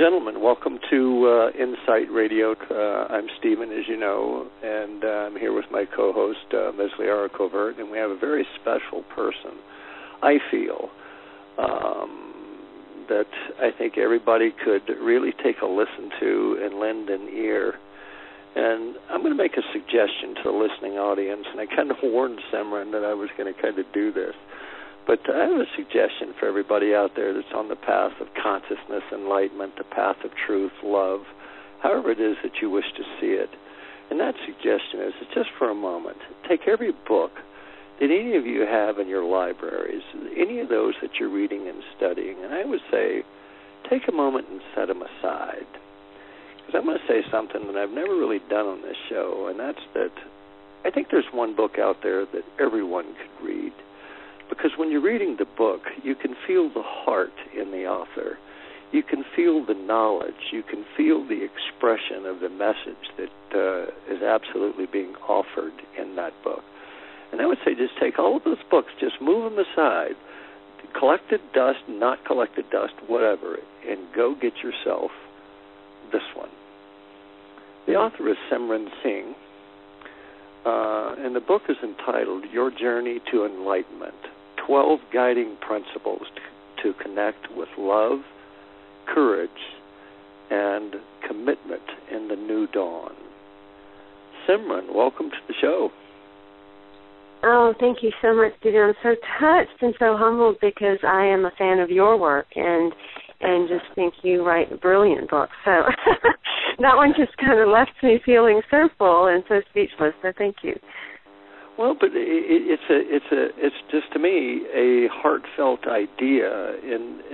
gentlemen, welcome to uh, Insight Radio. Uh, I'm Steven, as you know, and uh, I'm here with my co-host uh, Mesliara Covert, and we have a very special person. I feel um, that I think everybody could really take a listen to and lend an ear. And I'm going to make a suggestion to the listening audience, and I kind of warned Simran that I was going to kind of do this. But I have a suggestion for everybody out there that's on the path of consciousness, enlightenment, the path of truth, love, however it is that you wish to see it. And that suggestion is just for a moment, take every book that any of you have in your libraries, any of those that you're reading and studying, and I would say take a moment and set them aside. Because I'm going to say something that I've never really done on this show, and that's that I think there's one book out there that everyone could read because when you're reading the book, you can feel the heart in the author. You can feel the knowledge. You can feel the expression of the message that uh, is absolutely being offered in that book. And I would say just take all of those books, just move them aside, collected dust, not collected dust, whatever, and go get yourself this one. The author is Simran Singh, uh, and the book is entitled Your Journey to Enlightenment 12 guiding principles to, connect with love, courage, and commitment in the new dawn. Simran, welcome to the show. Oh, thank you so much, Steven. I'm so touched and so humbled because I am a fan of your work and and just think you write a brilliant book. So that one just kind of left me feeling so full and so speechless. So thank you. Well, but it, it's a it's a it's just to me a heartfelt idea, and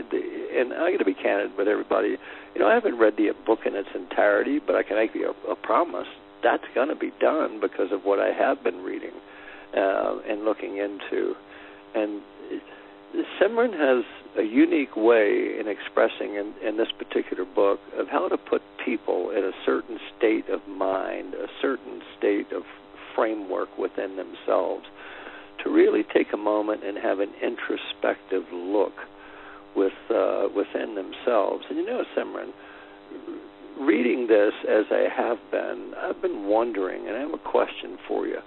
and I got to be candid with everybody. You know, I haven't read the book in its entirety, but I can make you a, a promise that's going to be done because of what I have been reading uh, and looking into. And Simran has a unique way in expressing in, in this particular book of how to put people in a certain state of mind, a certain state of framework within themselves to really take a moment and have an introspective look with uh, within themselves. And you know, Simran, reading this as I have been, I've been wondering, and I have a question for you.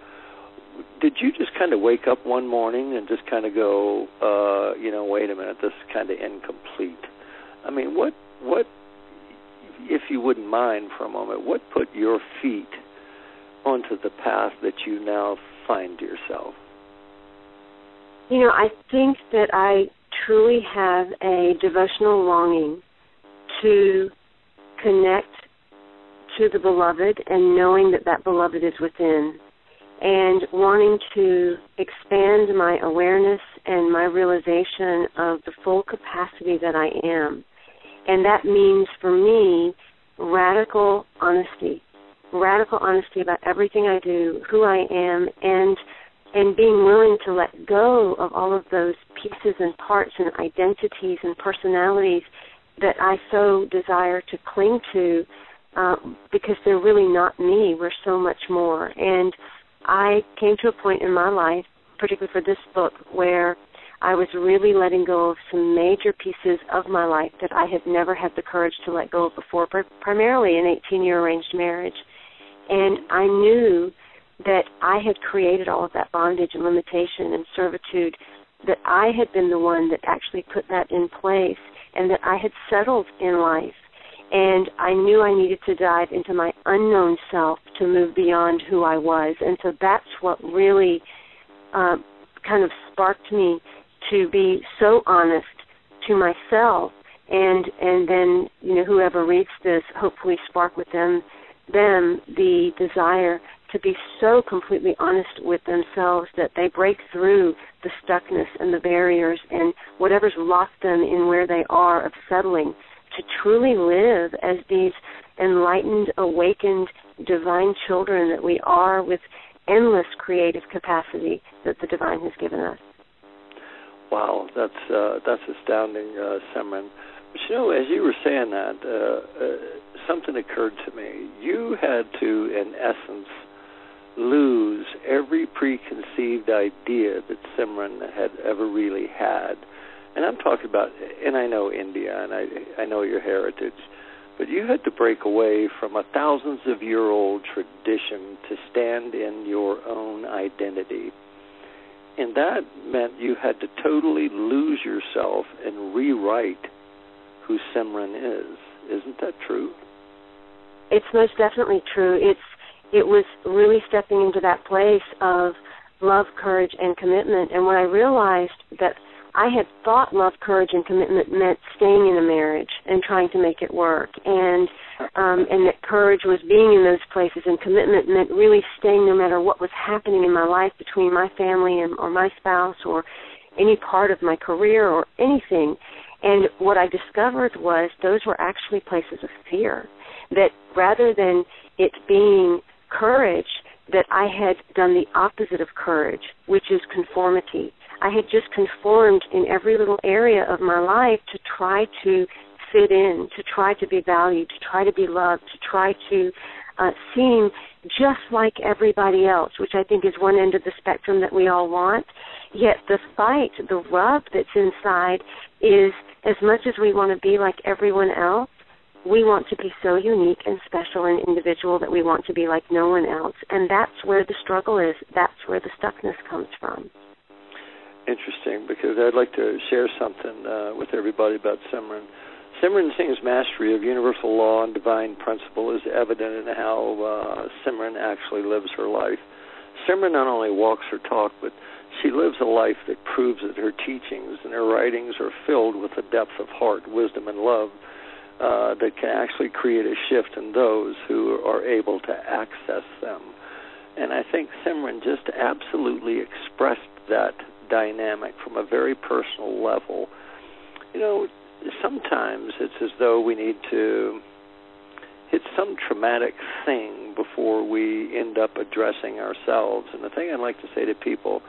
Did you just kind of wake up one morning and just kind of go, uh, you know, wait a minute, this is kind of incomplete? I mean, what, what, if you wouldn't mind for a moment, what put your feet onto the path that you now find yourself? You know, I think that I truly have a devotional longing to connect to the beloved and knowing that that beloved is within and wanting to expand my awareness and my realization of the full capacity that I am. And that means for me radical honesty radical honesty about everything I do, who I am, and and being willing to let go of all of those pieces and parts and identities and personalities that I so desire to cling to uh, because they're really not me. We're so much more. And I came to a point in my life, particularly for this book, where I was really letting go of some major pieces of my life that I had never had the courage to let go of before, primarily an 18 year arranged marriage. And I knew that I had created all of that bondage and limitation and servitude, that I had been the one that actually put that in place, and that I had settled in life. And I knew I needed to dive into my unknown self to move beyond who I was. And so that's what really uh, kind of sparked me to be so honest to myself and and then you know whoever reads this hopefully spark with them them the desire to be so completely honest with themselves that they break through the stuckness and the barriers and whatever's locked them in where they are of settling to truly live as these enlightened, awakened, divine children that we are with endless creative capacity that the divine has given us. Wow, that's uh, that's astounding, uh. You know, as you were saying that, uh, uh, something occurred to me. You had to, in essence, lose every preconceived idea that Simran had ever really had. And I'm talking about, and I know India, and I I know your heritage, but you had to break away from a thousands of year old tradition to stand in your own identity. And that meant you had to totally lose yourself and rewrite who Simran is. Isn't that true? It's most definitely true. It's it was really stepping into that place of love, courage, and commitment. And when I realized that I had thought love, courage, and commitment meant staying in a marriage and trying to make it work, and um, and that courage was being in those places, and commitment meant really staying no matter what was happening in my life between my family and or my spouse or any part of my career or anything. And what I discovered was those were actually places of fear. That rather than it being courage, that I had done the opposite of courage, which is conformity. I had just conformed in every little area of my life to try to fit in, to try to be valued, to try to be loved, to try to uh, seem just like everybody else, which I think is one end of the spectrum that we all want. Yet the fight, the rub that's inside is as much as we want to be like everyone else, we want to be so unique and special and individual that we want to be like no one else. And that's where the struggle is. That's where the stuckness comes from. Interesting, because I'd like to share something uh, with everybody about Simran. Simran Singh's mastery of universal law and divine principle is evident in how uh, Simran actually lives her life. Simran not only walks her talk, but she lives a life that proves that her teachings and her writings are filled with a depth of heart, wisdom, and love uh, that can actually create a shift in those who are able to access them. And I think Simran just absolutely expressed that dynamic from a very personal level. You know, sometimes it's as though we need to hit some traumatic thing before we end up addressing ourselves. And the thing I'd like to say to people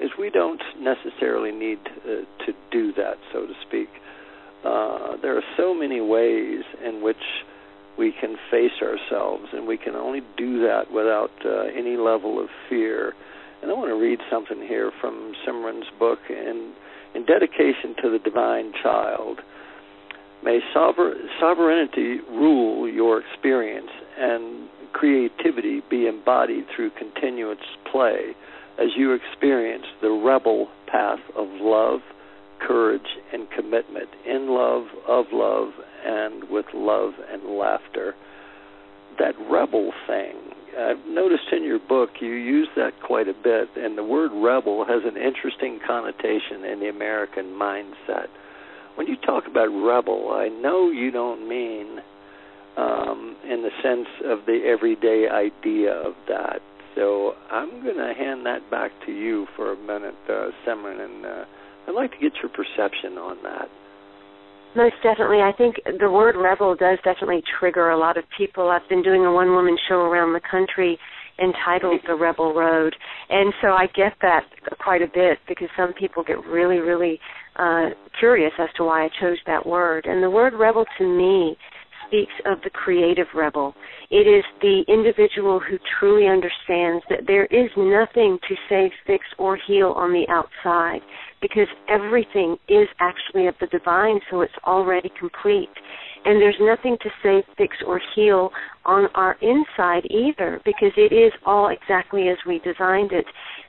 is we don't necessarily need to, uh, to do that, so to speak. Uh, there are so many ways in which we can face ourselves, and we can only do that without uh, any level of fear. And I want to read something here from Simran's book in, in dedication to the divine child. May sover- sovereignty rule your experience and creativity be embodied through continuous play as you experience the rebel path of love courage and commitment in love, of love, and with love and laughter. That rebel thing, I've noticed in your book you use that quite a bit, and the word rebel has an interesting connotation in the American mindset. When you talk about rebel, I know you don't mean um, in the sense of the everyday idea of that. So I'm going to hand that back to you for a minute, uh, Simran, and uh, I'd like to get your perception on that. Most definitely. I think the word rebel does definitely trigger a lot of people. I've been doing a one woman show around the country entitled The Rebel Road. And so I get that quite a bit because some people get really, really uh, curious as to why I chose that word. And the word rebel to me speaks of the creative rebel. It is the individual who truly understands that there is nothing to save, fix, or heal on the outside because everything is actually of the divine, so it's already complete. And there's nothing to save, fix, or heal on our inside either because it is all exactly as we designed it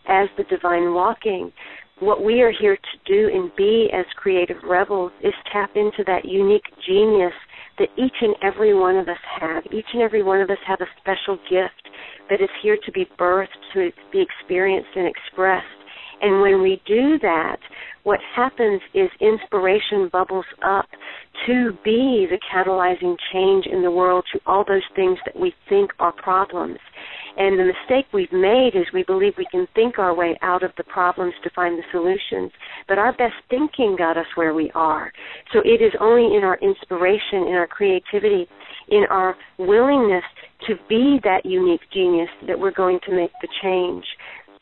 as the divine walking what we are here to do and be as creative rebels is tap into that unique genius that each and every one of us have. Each and every one of us have a special gift that is here to be birthed, to be experienced and expressed. And when we do that, what happens is inspiration bubbles up to be the catalyzing change in the world to all those things that we think are problems. And the mistake we've made is we believe we can think our way out of the problems to find the solutions. But our best thinking got us where we are. So it is only in our inspiration, in our creativity, in our willingness to be that unique genius that we're going to make the change.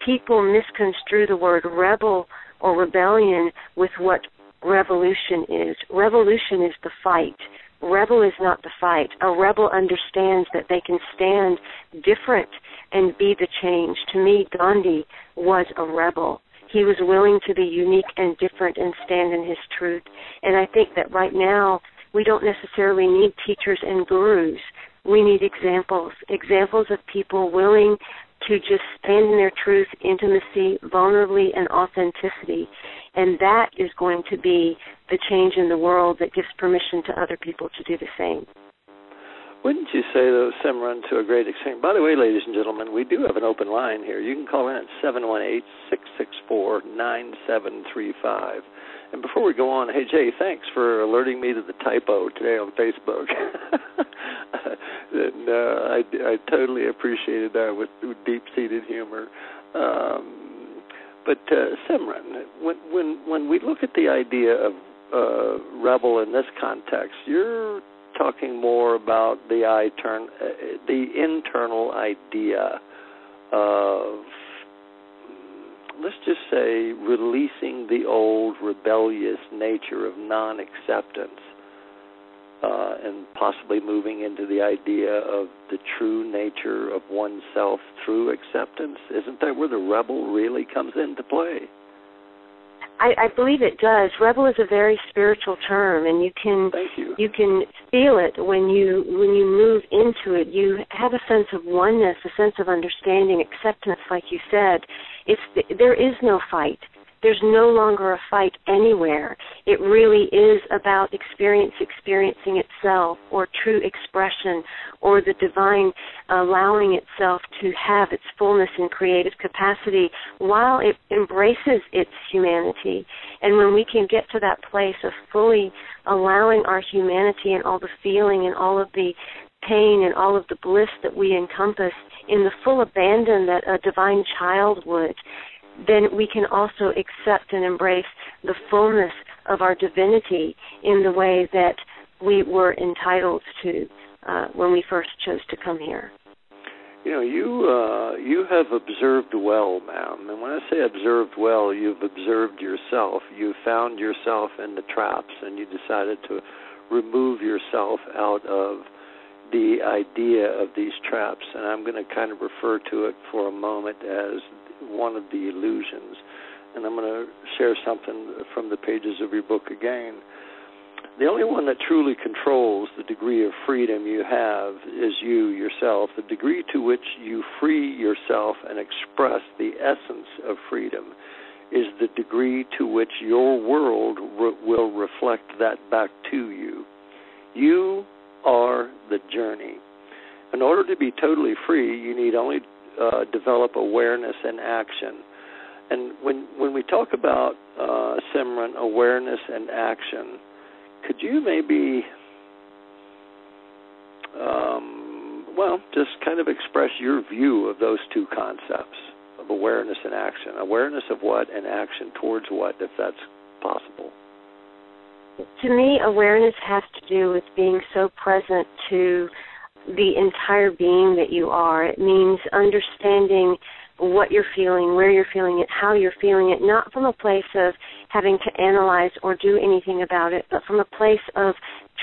People misconstrue the word rebel or rebellion with what revolution is. Revolution is the fight. Rebel is not the fight. A rebel understands that they can stand different and be the change. To me, Gandhi was a rebel. He was willing to be unique and different and stand in his truth. And I think that right now, we don't necessarily need teachers and gurus. We need examples, examples of people willing to just stand in their truth, intimacy, vulnerably, and authenticity. And that is going to be the change in the world that gives permission to other people to do the same. Wouldn't you say, though, Simran, to a great extent? By the way, ladies and gentlemen, we do have an open line here. You can call in at seven one eight six six four nine seven three five. And before we go on, hey Jay, thanks for alerting me to the typo today on Facebook. and uh, I, I totally appreciated that with, with deep-seated humor. Um, but uh, Simran, when when when we look at the idea of uh, rebel in this context, you're talking more about the I turn, uh, the internal idea of releasing the old rebellious nature of non-acceptance uh, and possibly moving into the idea of the true nature of oneself through acceptance isn't that where the rebel really comes into play I, I believe it does. Rebel is a very spiritual term, and you can you. you can feel it when you when you move into it. You have a sense of oneness, a sense of understanding, acceptance, like you said. It's there is no fight there's no longer a fight anywhere. It really is about experience experiencing itself or true expression or the divine allowing itself to have its fullness and creative capacity while it embraces its humanity. And when we can get to that place of fully allowing our humanity and all the feeling and all of the pain and all of the bliss that we encompass in the full abandon that a divine child would, then we can also accept and embrace the fullness of our divinity in the way that we were entitled to uh, when we first chose to come here. You know, you uh, you have observed well, ma'am. And when I say observed well, you've observed yourself. You found yourself in the traps, and you decided to remove yourself out of the idea of these traps. And I'm going to kind of refer to it for a moment as one of the illusions. And I'm going to share something from the pages of your book again. The only one that truly controls the degree of freedom you have is you yourself. The degree to which you free yourself and express the essence of freedom is the degree to which your world re- will reflect that back to you. You are the journey. In order to be totally free, you need only uh, develop awareness and action. And when when we talk about uh, Simran awareness and action, could you maybe, um, well, just kind of express your view of those two concepts of awareness and action? Awareness of what and action towards what, if that's possible. To me, awareness has to do with being so present to the entire being that you are. It means understanding what you're feeling, where you're feeling it, how you're feeling it, not from a place of having to analyze or do anything about it, but from a place of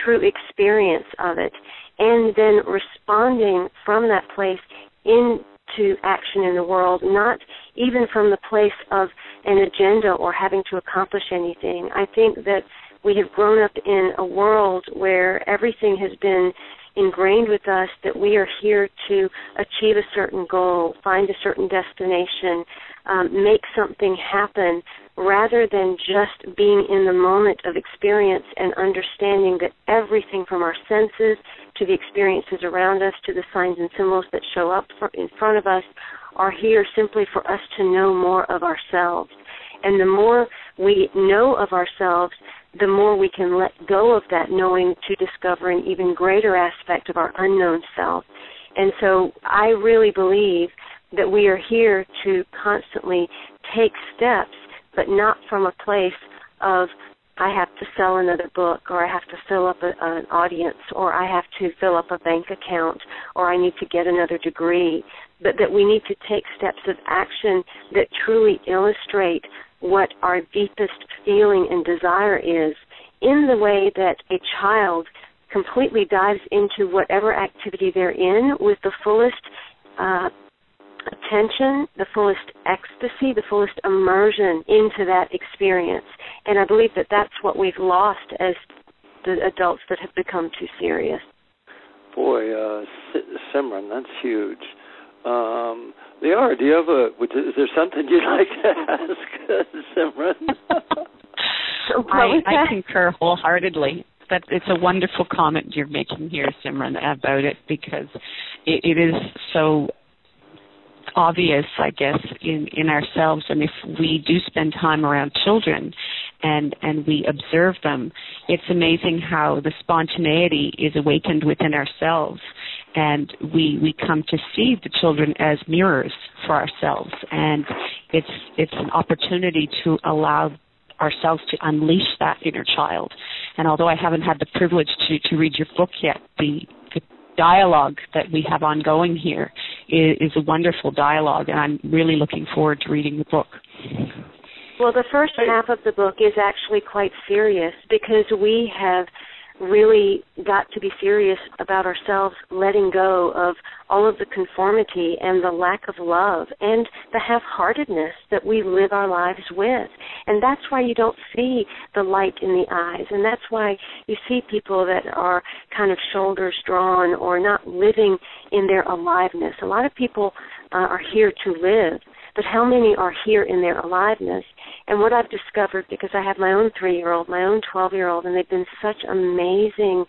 true experience of it. And then responding from that place into action in the world, not even from the place of an agenda or having to accomplish anything. I think that we have grown up in a world where everything has been ingrained with us that we are here to achieve a certain goal, find a certain destination, um, make something happen, rather than just being in the moment of experience and understanding that everything from our senses to the experiences around us to the signs and symbols that show up in front of us are here simply for us to know more of ourselves. And the more we know of ourselves, the more we can let go of that knowing to discover an even greater aspect of our unknown self. And so I really believe that we are here to constantly take steps, but not from a place of I have to sell another book, or I have to fill up a, an audience, or I have to fill up a bank account, or I need to get another degree, but that we need to take steps of action that truly illustrate what our deepest feeling and desire is in the way that a child completely dives into whatever activity they're in with the fullest uh, attention, the fullest ecstasy, the fullest immersion into that experience. And I believe that that's what we've lost as the adults that have become too serious. Boy, uh, Simran, that's huge. Um, Liara, do you have a? Is there something you'd like to ask uh, Simran? I, I concur wholeheartedly. That it's a wonderful comment you're making here, Simran, about it because it, it is so obvious, I guess, in, in ourselves. And if we do spend time around children and, and we observe them, it's amazing how the spontaneity is awakened within ourselves. And we, we come to see the children as mirrors for ourselves. And it's, it's an opportunity to allow ourselves to unleash that inner child. And although I haven't had the privilege to, to read your book yet, the, the dialogue that we have ongoing here is, is a wonderful dialogue, and I'm really looking forward to reading the book. Well, the first half of the book is actually quite serious because we have really got to be serious about ourselves letting go of all of the conformity and the lack of love and the half-heartedness that we live our lives with. And that's why you don't see the light in the eyes. And that's why you see people that are kind of shoulders drawn or not living in their aliveness. A lot of people uh, are here to live but how many are here in their aliveness? And what I've discovered, because I have my own three year old, my own 12 year old, and they've been such amazing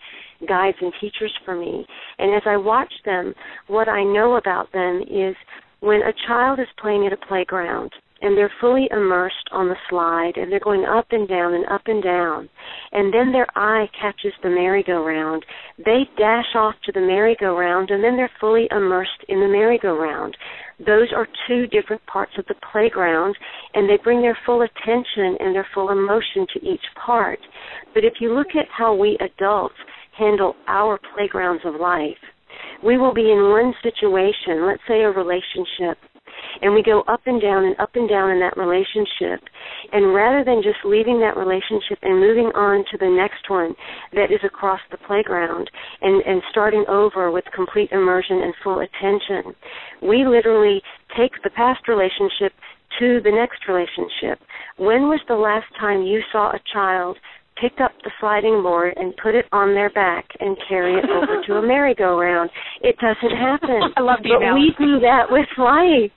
guides and teachers for me. And as I watch them, what I know about them is when a child is playing at a playground, and they're fully immersed on the slide and they're going up and down and up and down. And then their eye catches the merry-go-round. They dash off to the merry-go-round and then they're fully immersed in the merry-go-round. Those are two different parts of the playground and they bring their full attention and their full emotion to each part. But if you look at how we adults handle our playgrounds of life we will be in one situation let's say a relationship and we go up and down and up and down in that relationship. And rather than just leaving that relationship and moving on to the next one that is across the playground and, and starting over with complete immersion and full attention, we literally take the past relationship to the next relationship. When was the last time you saw a child pick up the sliding board and put it on their back and carry it over to a merry-go-round. It doesn't happen. I love the But we do that with life.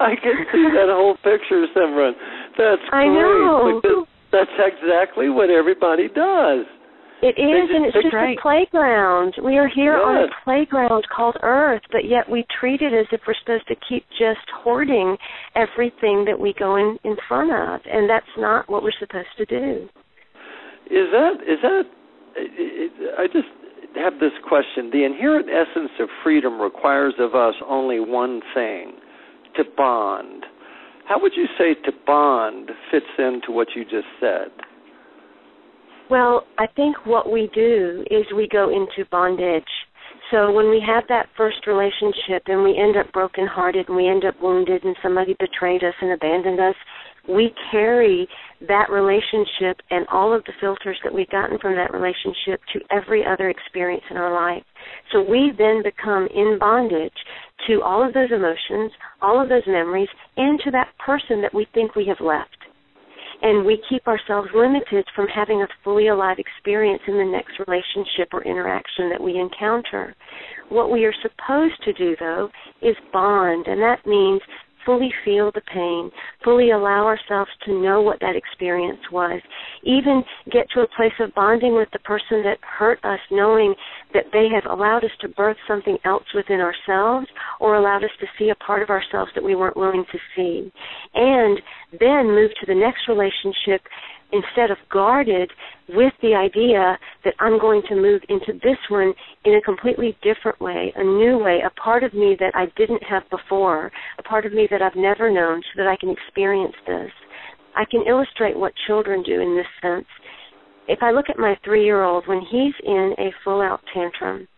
I can see that whole picture, Simran. That's I great. know. Because that's exactly what everybody does. It is, and it's just right. a playground. We are here on a playground called Earth, but yet we treat it as if we're supposed to keep just hoarding everything that we go in in front of, and that's not what we're supposed to do. Is that is that? I just have this question. The inherent essence of freedom requires of us only one thing: to bond. How would you say to bond fits into what you just said? Well, I think what we do is we go into bondage. So when we have that first relationship and we end up brokenhearted and we end up wounded and somebody betrayed us and abandoned us, we carry that relationship and all of the filters that we've gotten from that relationship to every other experience in our life. So we then become in bondage to all of those emotions, all of those memories, and to that person that we think we have left and we keep ourselves limited from having a fully alive experience in the next relationship or interaction that we encounter. What we are supposed to do, though, is bond, and that means fully feel the pain, fully allow ourselves to know what that experience was, even get to a place of bonding with the person that hurt us, knowing that they have allowed us to birth something else within ourselves or allowed us to see a part of ourselves that we weren't willing to see. And then move to the next relationship instead of guarded with the idea that I'm going to move into this one in a completely different way, a new way, a part of me that I didn't have before, a part of me that I've never known so that I can experience this. I can illustrate what children do in this sense. If I look at my three year old, when he's in a full out tantrum,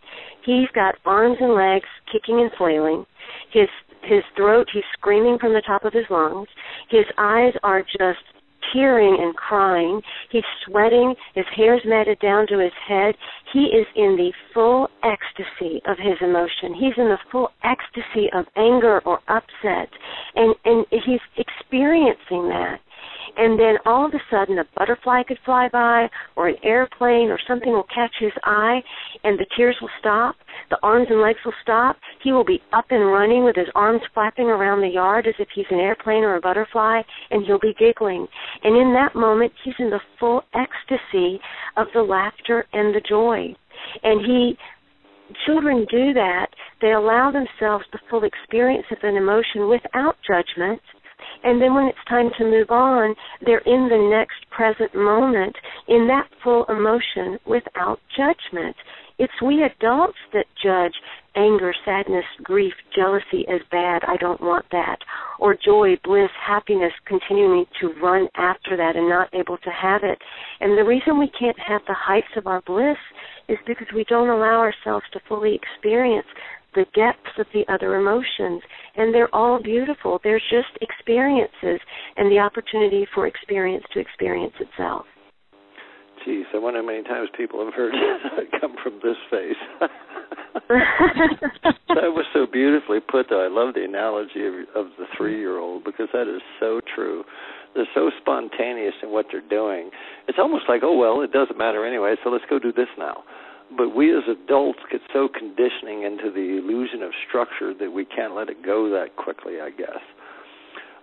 he's got arms and legs kicking and flailing. His his throat, he's screaming from the top of his lungs. His eyes are just tearing and crying. He's sweating. His hair's matted down to his head. He is in the full ecstasy of his emotion. He's in the full ecstasy of anger or upset. And, and he's experiencing that and then all of a sudden a butterfly could fly by or an airplane or something will catch his eye and the tears will stop. The arms and legs will stop. He will be up and running with his arms flapping around the yard as if he's an airplane or a butterfly and he'll be giggling. And in that moment he's in the full ecstasy of the laughter and the joy. And he children do that. They allow themselves the full experience of an emotion without judgment and then when it's time to move on, they're in the next present moment in that full emotion without judgment. It's we adults that judge anger, sadness, grief, jealousy as bad, I don't want that, or joy, bliss, happiness, continuing to run after that and not able to have it. And the reason we can't have the heights of our bliss is because we don't allow ourselves to fully experience the depths of the other emotions. And they're all beautiful. They're just experiences and the opportunity for experience to experience itself. Geez, I wonder how many times people have heard come from this face. that was so beautifully put, though. I love the analogy of, of the three-year-old because that is so true. They're so spontaneous in what they're doing. It's almost like, oh well, it doesn't matter anyway, so let's go do this now but we as adults get so conditioning into the illusion of structure that we can't let it go that quickly, I guess.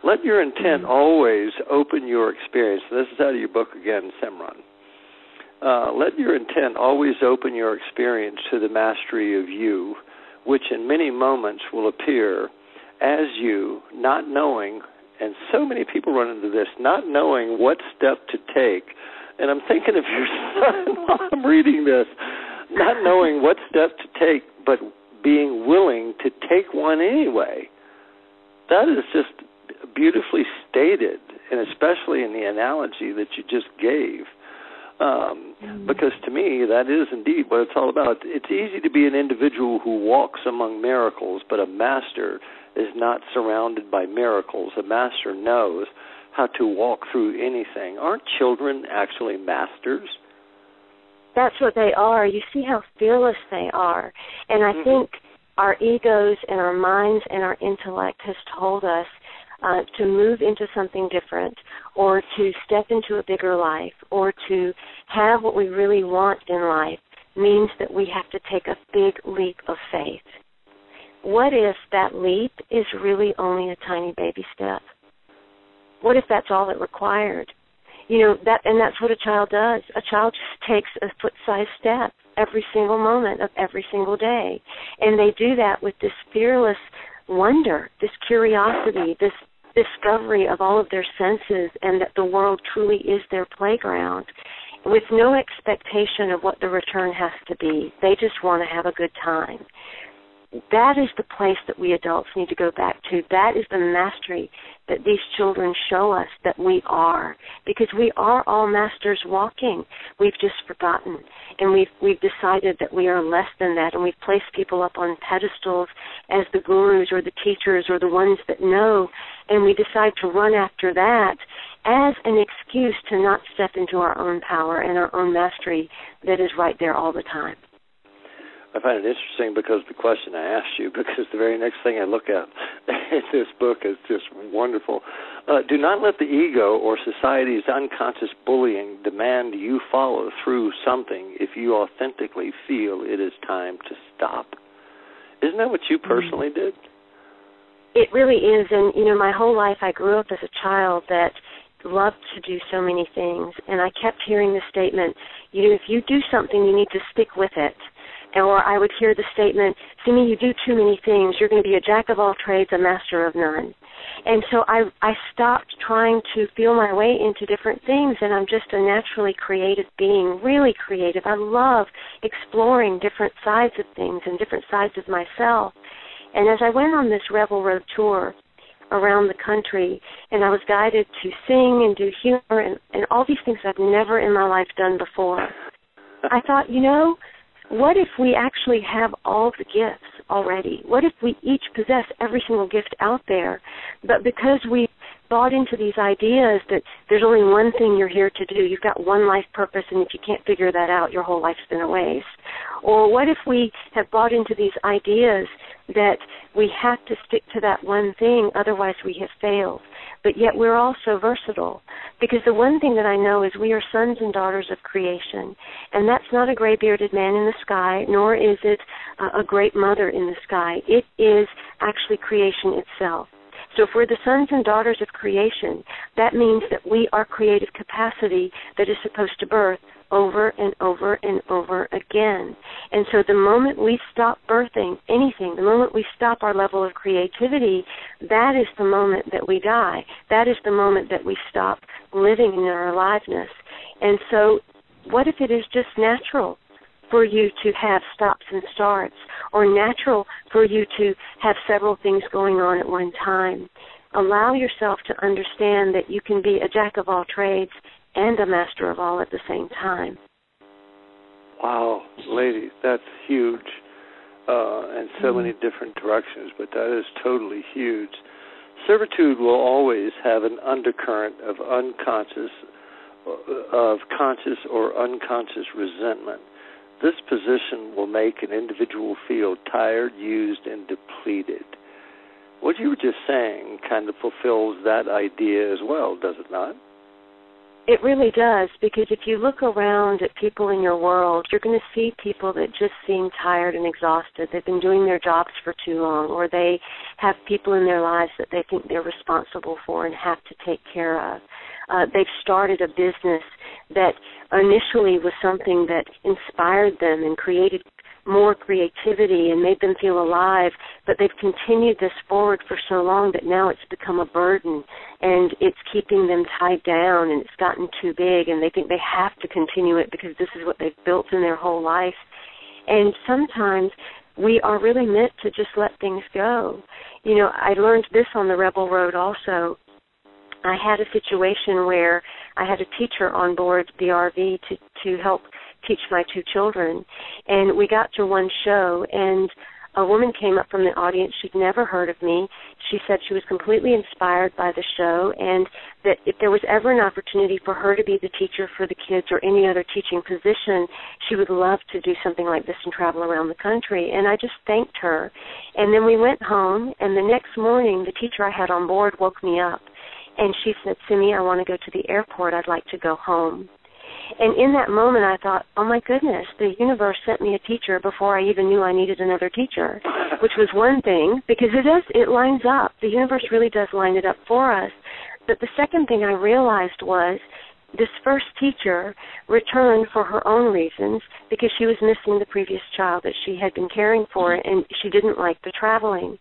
Let your intent mm-hmm. always open your experience. This is out of your book again, Simran. Uh, let your intent always open your experience to the mastery of you, which in many moments will appear as you, not knowing, and so many people run into this, not knowing what step to take. And I'm thinking of your son while I'm reading this not knowing what step to take, but being willing to take one anyway. That is just beautifully stated, and especially in the analogy that you just gave. Um, mm-hmm. Because to me, that is indeed what it's all about. It's easy to be an individual who walks among miracles, but a master is not surrounded by miracles. A master knows how to walk through anything. Aren't children actually masters? That's what they are. You see how fearless they are. And I mm-hmm. think our egos and our minds and our intellect has told us uh, to move into something different or to step into a bigger life or to have what we really want in life means that we have to take a big leap of faith. What if that leap is really only a tiny baby step? What if that's all it required? You know that and that's what a child does. A child just takes a foot sized step every single moment of every single day. And they do that with this fearless wonder this curiosity this discovery of all of their senses and that the world truly is their playground with no expectation of what the return has to be. They just want to have a good time that is the place that we adults need to go back to. That is the mastery that these children show us that we are. Because we are all masters walking. We've just forgotten. And we've we've decided that we are less than that and we've placed people up on pedestals as the gurus or the teachers or the ones that know and we decide to run after that as an excuse to not step into our own power and our own mastery that is right there all the time. I find it interesting because the question I asked you, because the very next thing I look at in this book is just wonderful. Uh, do not let the ego or society's unconscious bullying demand you follow through something if you authentically feel it is time to stop. Isn't that what you mm-hmm. personally did? It really is, and you know, my whole life I grew up as a child that loved to do so many things, and I kept hearing the statement, you know, if you do something, you need to stick with it or I would hear the statement, Simi, you do too many things. You're going to be a jack of all trades, a master of none. And so I I stopped trying to feel my way into different things and I'm just a naturally creative being, really creative. I love exploring different sides of things and different sides of myself. And as I went on this Rebel Road tour, around the country and I was guided to sing and do humor and, and all these things I've never in my life done before. I thought, you know, what if we actually have all the gifts already? What if we each possess every single gift out there, but because we bought into these ideas that there's only one thing you're here to do, you've got one life purpose, and if you can't figure that out, your whole life's been a waste? Or what if we have bought into these ideas that we have to stick to that one thing, otherwise we have failed? But yet we're all so versatile. Because the one thing that I know is we are sons and daughters of creation. And that's not a gray bearded man in the sky, nor is it a great mother in the sky. It is actually creation itself. So if we're the sons and daughters of creation, that means that we are creative capacity that is supposed to birth over and over and over again. And so the moment we stop birthing anything, the moment we stop our level of creativity, that is the moment that we die. That is the moment that we stop living in our aliveness. And so what if it is just natural for you to have stops and starts, or natural for you to have several things going on at one time. Allow yourself to understand that you can be a jack of all trades and a master of all at the same time. Wow, ladies, that's huge, uh, in so mm-hmm. many different directions, but that is totally huge. Servitude will always have an undercurrent of unconscious, uh, of conscious or unconscious resentment this position will make an individual feel tired, used, and depleted. What you were just saying kind of fulfills that idea as well, does it not? It really does, because if you look around at people in your world, you're going to see people that just seem tired and exhausted. They've been doing their jobs for too long, or they have people in their lives that they think they're responsible for and have to take care of. Uh, they've started a business that initially was something that inspired them and created more creativity and made them feel alive, but they've continued this forward for so long that now it's become a burden and it's keeping them tied down and it's gotten too big and they think they have to continue it because this is what they've built in their whole life. And sometimes we are really meant to just let things go. You know, I learned this on the Rebel Road also. I had a situation where I had a teacher on board the RV to to help teach my two children, and we got to one show and a woman came up from the audience. She'd never heard of me. She said she was completely inspired by the show and that if there was ever an opportunity for her to be the teacher for the kids or any other teaching position, she would love to do something like this and travel around the country. And I just thanked her. And then we went home, and the next morning, the teacher I had on board woke me up and she said, Simi, I want to go to the airport. I'd like to go home. And in that moment, I thought, oh my goodness, the universe sent me a teacher before I even knew I needed another teacher, which was one thing because it does, it lines up. The universe really does line it up for us. But the second thing I realized was this first teacher returned for her own reasons because she was missing the previous child that she had been caring for and she didn't like the traveling.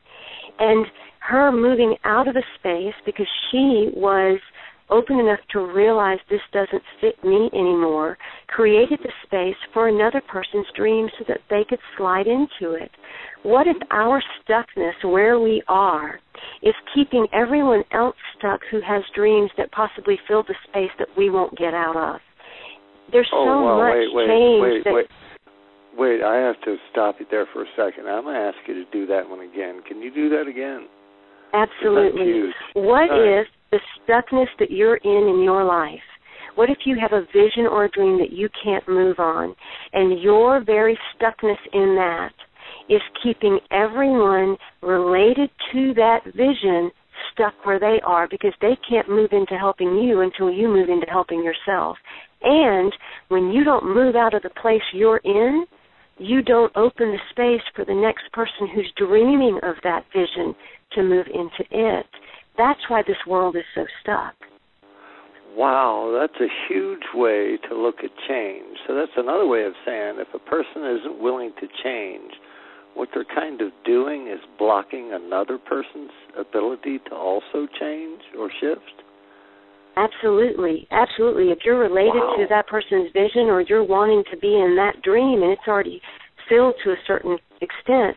And her moving out of a space because she was open enough to realize this doesn't fit me anymore, created the space for another person's dream so that they could slide into it. What if our stuckness where we are is keeping everyone else stuck who has dreams that possibly fill the space that we won't get out of? There's oh, so well, much wait, wait, change wait, that wait. Wait, I have to stop you there for a second. I'm going to ask you to do that one again. Can you do that again? Absolutely. What right. if the stuckness that you're in in your life? What if you have a vision or a dream that you can't move on, and your very stuckness in that is keeping everyone related to that vision stuck where they are because they can't move into helping you until you move into helping yourself. And when you don't move out of the place you're in, you don't open the space for the next person who's dreaming of that vision to move into it. That's why this world is so stuck. Wow, that's a huge way to look at change. So that's another way of saying if a person isn't willing to change, what they're kind of doing is blocking another person's ability to also change or shift. Absolutely, absolutely. If you're related wow. to that person's vision or you're wanting to be in that dream and it's already filled to a certain extent,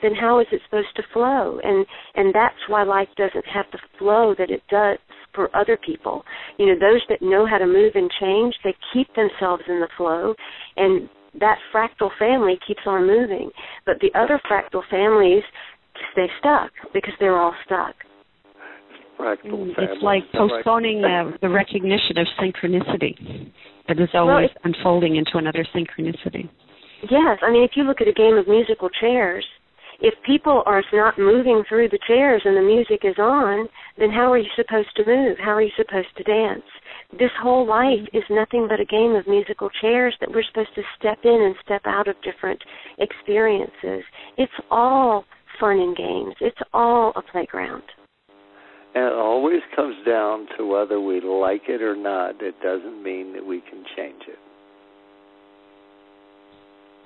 then how is it supposed to flow? And and that's why life doesn't have the flow that it does for other people. You know, those that know how to move and change, they keep themselves in the flow and that fractal family keeps on moving. But the other fractal families stay stuck because they're all stuck. Fractal mm, family. It's like postponing uh, the recognition of synchronicity that is always well, unfolding into another synchronicity. Yes, I mean, if you look at a game of musical chairs, if people are not moving through the chairs and the music is on, then how are you supposed to move? How are you supposed to dance? This whole life is nothing but a game of musical chairs that we're supposed to step in and step out of different experiences. It's all fun and games. It's all a playground. And it always comes down to whether we like it or not. It doesn't mean that we can change it.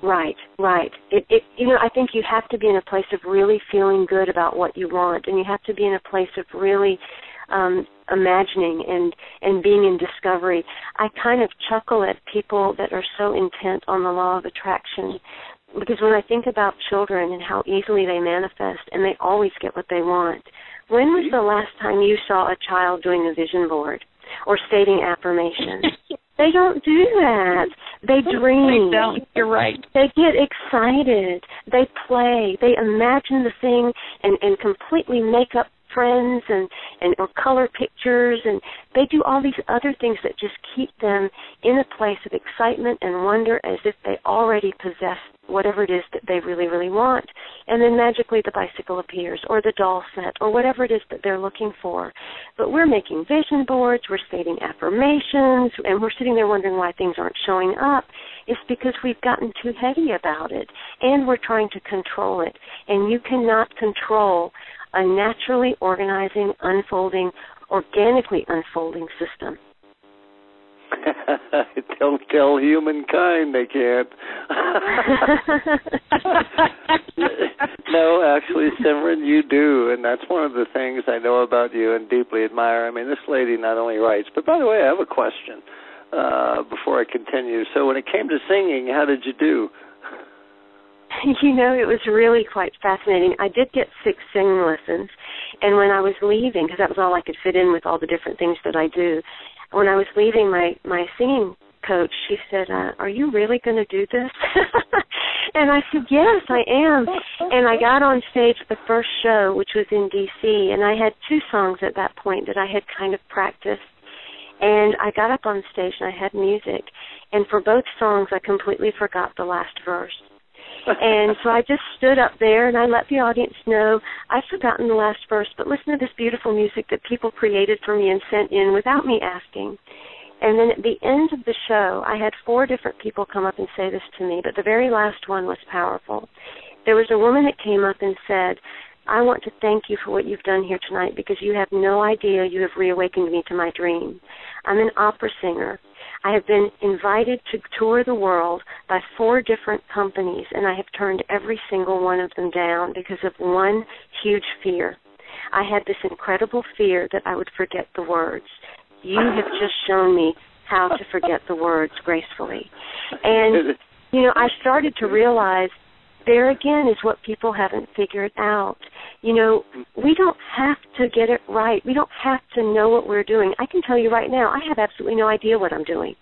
Right, right. It, it, you know, I think you have to be in a place of really feeling good about what you want, and you have to be in a place of really um, imagining and and being in discovery. I kind of chuckle at people that are so intent on the law of attraction, because when I think about children and how easily they manifest, and they always get what they want. When was the last time you saw a child doing a vision board or stating affirmations? They don't do that. They dream. They don't. You're right. They get excited. They play. They imagine the thing and and completely make up friends and and or color pictures and they do all these other things that just keep them in a place of excitement and wonder as if they already possess whatever it is that they really really want. And then magically the bicycle appears or the doll set or whatever it is that they're looking for. But we're making vision boards we're stating affirmations and we're sitting there wondering why things aren't showing up. It's because we've gotten too heavy about it and we're trying to control it. And you cannot control a naturally organizing, unfolding, organically unfolding system. Don't tell humankind they can't. no, actually, Simran, you do, and that's one of the things I know about you and deeply admire. I mean, this lady not only writes, but by the way, I have a question uh, before I continue. So, when it came to singing, how did you do? you know, it was really quite fascinating. I did get six singing lessons, and when I was leaving, because that was all I could fit in with all the different things that I do, when I was leaving, my my singing coach, she said, uh, "Are you really going to do this?" and I said, "Yes, I am." And I got on stage the first show, which was in D.C., and I had two songs at that point that I had kind of practiced. And I got up on stage and I had music, and for both songs, I completely forgot the last verse and so I just stood up there and I let the audience know I've forgotten the last verse, but listen to this beautiful music that people created for me and sent in without me asking. And then at the end of the show, I had four different people come up and say this to me, but the very last one was powerful. There was a woman that came up and said, I want to thank you for what you've done here tonight because you have no idea you have reawakened me to my dream. I'm an opera singer. I have been invited to tour the world by four different companies, and I have turned every single one of them down because of one huge fear. I had this incredible fear that I would forget the words. You have just shown me how to forget the words gracefully. And, you know, I started to realize there again is what people haven't figured out. You know, we don't have to get it right. We don't have to know what we're doing. I can tell you right now, I have absolutely no idea what I'm doing.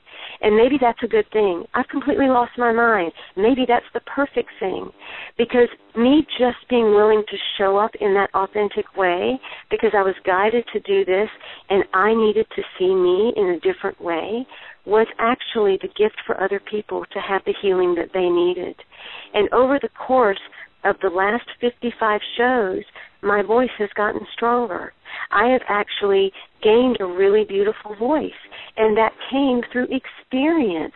And maybe that's a good thing. I've completely lost my mind. Maybe that's the perfect thing. Because me just being willing to show up in that authentic way, because I was guided to do this and I needed to see me in a different way, was actually the gift for other people to have the healing that they needed. And over the course of the last 55 shows, my voice has gotten stronger. I have actually gained a really beautiful voice, and that came through experience,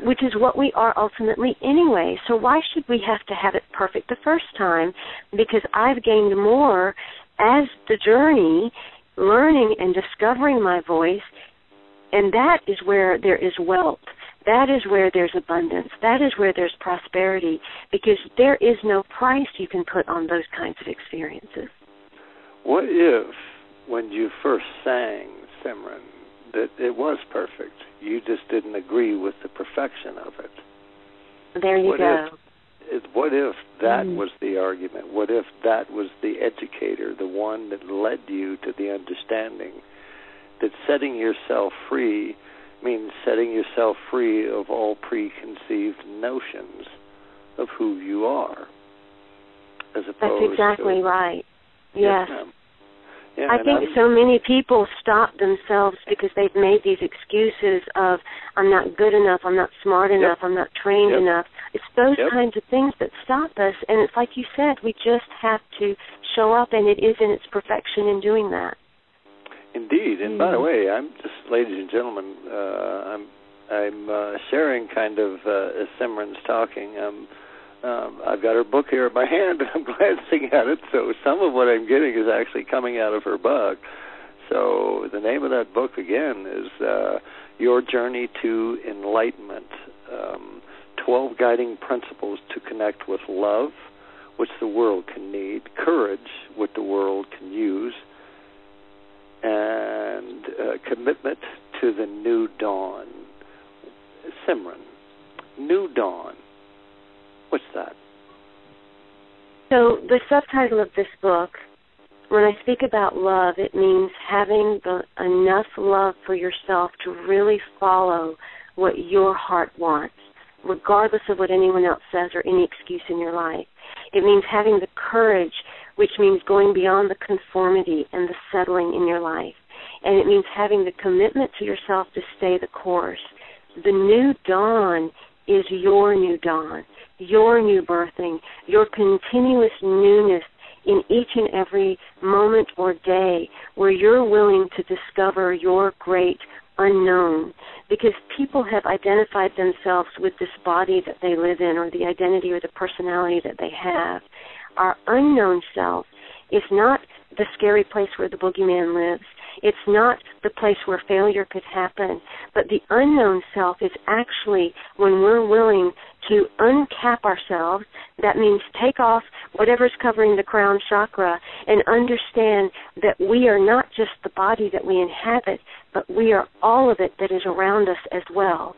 which is what we are ultimately anyway. So why should we have to have it perfect the first time? Because I've gained more as the journey, learning and discovering my voice, and that is where there is wealth. That is where there's abundance. That is where there's prosperity because there is no price you can put on those kinds of experiences. What if, when you first sang, Simran, that it was perfect? You just didn't agree with the perfection of it. There you what go. If, what if that mm. was the argument? What if that was the educator, the one that led you to the understanding that setting yourself free means setting yourself free of all preconceived notions of who you are. As opposed That's exactly to, right. Yes. yes yeah, I think I'm, so many people stop themselves because they've made these excuses of I'm not good enough, I'm not smart enough, yep. I'm not trained yep. enough. It's those yep. kinds of things that stop us and it's like you said, we just have to show up and it is in its perfection in doing that. Indeed. And by the way, I'm just ladies and gentlemen, uh I'm I'm uh sharing kind of uh as Simran's talking. Um um, I've got her book here in my hand, and I'm glancing at it. So some of what I'm getting is actually coming out of her book. So the name of that book again is uh, Your Journey to Enlightenment: um, Twelve Guiding Principles to Connect with Love, which the world can need, courage, what the world can use, and uh, commitment to the new dawn. Simran, new dawn What's that? So the subtitle of this book, when I speak about love, it means having the, enough love for yourself to really follow what your heart wants, regardless of what anyone else says or any excuse in your life. It means having the courage, which means going beyond the conformity and the settling in your life. And it means having the commitment to yourself to stay the course. The new dawn is your new dawn your new birthing, your continuous newness in each and every moment or day where you're willing to discover your great unknown because people have identified themselves with this body that they live in or the identity or the personality that they have. Our unknown self is not the scary place where the boogeyman lives. It's not the place where failure could happen, but the unknown self is actually when we're willing to uncap ourselves, that means take off whatever's covering the crown chakra and understand that we are not just the body that we inhabit, but we are all of it that is around us as well.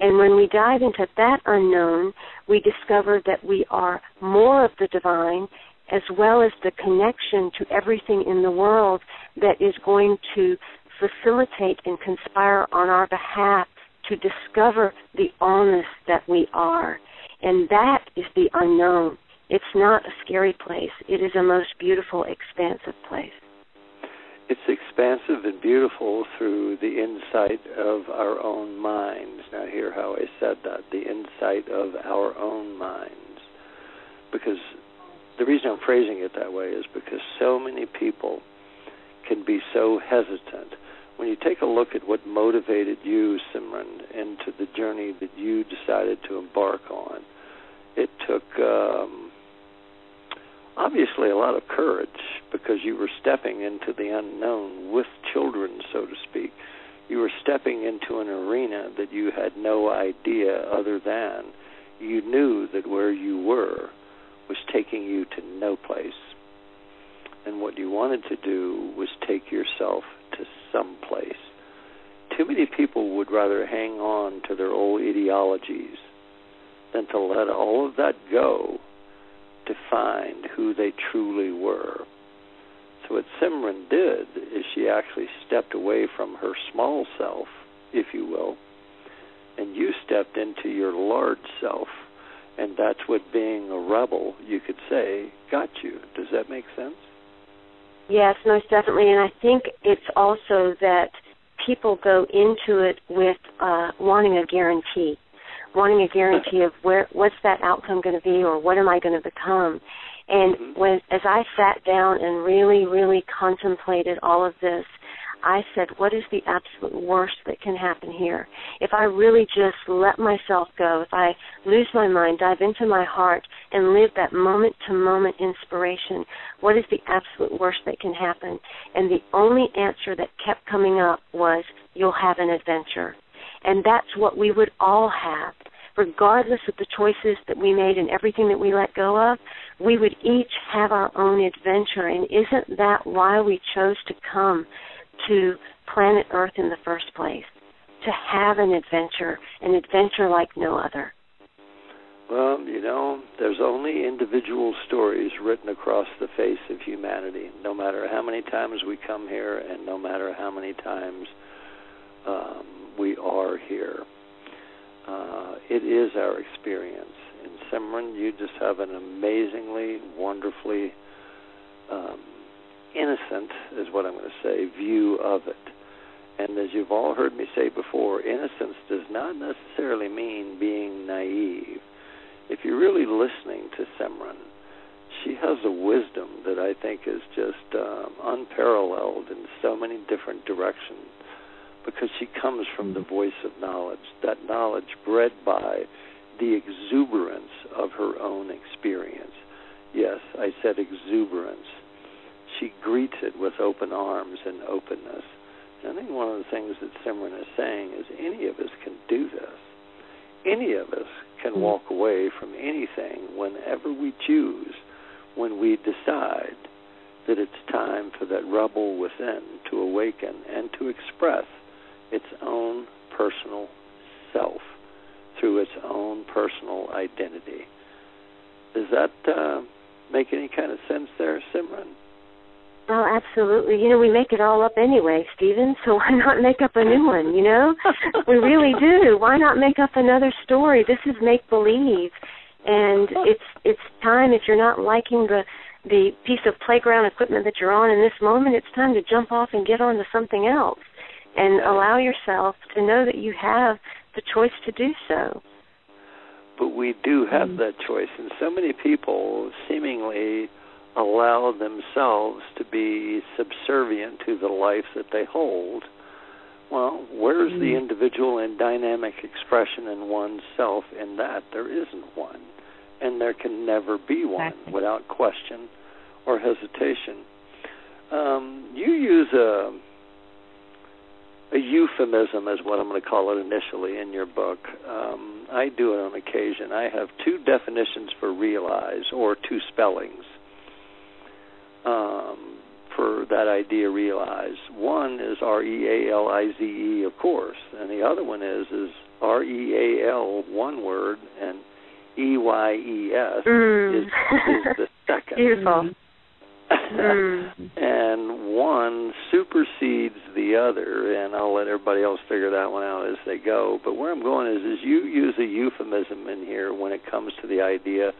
And when we dive into that unknown, we discover that we are more of the divine as well as the connection to everything in the world that is going to facilitate and conspire on our behalf to discover the allness that we are. And that is the unknown. It's not a scary place. It is a most beautiful, expansive place. It's expansive and beautiful through the insight of our own minds. Now, hear how I said that the insight of our own minds. Because the reason I'm phrasing it that way is because so many people can be so hesitant. When you take a look at what motivated you, Simran, into the journey that you decided to embark on, it took um, obviously a lot of courage because you were stepping into the unknown with children, so to speak. You were stepping into an arena that you had no idea other than you knew that where you were was taking you to no place. And what you wanted to do was take yourself to some place. Too many people would rather hang on to their old ideologies than to let all of that go to find who they truly were. So what Simran did is she actually stepped away from her small self, if you will, and you stepped into your large self and that's what being a rebel, you could say, got you. Does that make sense? Yes, most definitely. And I think it's also that people go into it with uh, wanting a guarantee, wanting a guarantee of where what's that outcome going to be, or what am I going to become. And mm-hmm. when as I sat down and really, really contemplated all of this, I said, what is the absolute worst that can happen here? If I really just let myself go, if I lose my mind, dive into my heart, and live that moment to moment inspiration, what is the absolute worst that can happen? And the only answer that kept coming up was, you'll have an adventure. And that's what we would all have. Regardless of the choices that we made and everything that we let go of, we would each have our own adventure. And isn't that why we chose to come to planet Earth in the first place, to have an adventure, an adventure like no other. Well, you know, there's only individual stories written across the face of humanity, no matter how many times we come here and no matter how many times um, we are here. Uh, it is our experience. In Simran, you just have an amazingly, wonderfully um, innocent, is what I'm going to say, view of it. And as you've all heard me say before, innocence does not necessarily mean being naive. If you're really listening to Simran, she has a wisdom that I think is just um, unparalleled in so many different directions because she comes from the voice of knowledge, that knowledge bred by the exuberance of her own experience. Yes, I said exuberance. She greets it with open arms and openness. I think one of the things that Simran is saying is any of us can do this. Any of us can mm-hmm. walk away from anything whenever we choose, when we decide that it's time for that rebel within to awaken and to express its own personal self through its own personal identity. Does that uh, make any kind of sense there, Simran? Oh, absolutely. You know, we make it all up anyway, Steven, so why not make up a new one, you know? we really do. Why not make up another story? This is make believe. And it's it's time if you're not liking the the piece of playground equipment that you're on in this moment, it's time to jump off and get on to something else and allow yourself to know that you have the choice to do so. But we do have mm-hmm. that choice, and so many people seemingly allow themselves to be subservient to the life that they hold, well, where's mm-hmm. the individual and dynamic expression in oneself in that? There isn't one. And there can never be one exactly. without question or hesitation. Um, you use a a euphemism is what I'm going to call it initially in your book. Um, I do it on occasion. I have two definitions for realize or two spellings um, for that idea realize. One is R E A L I Z E, of course, and the other one is is R E A L, one word, and E Y E S mm. is, is the second. Beautiful. and one supersedes the other, and I'll let everybody else figure that one out as they go. But where I'm going is, is you use a euphemism in here when it comes to the idea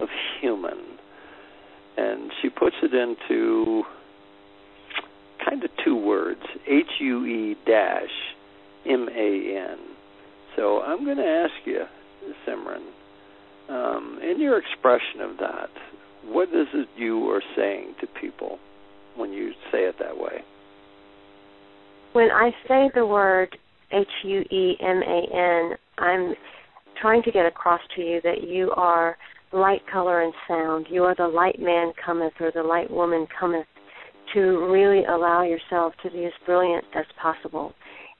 of human and she puts it into kind of two words H U E dash M A N. So I'm going to ask you, Simran, um, in your expression of that, what is it you are saying to people when you say it that way? When I say the word H U E M A N, I'm trying to get across to you that you are light, color, and sound. You are the light man cometh or the light woman cometh to really allow yourself to be as brilliant as possible.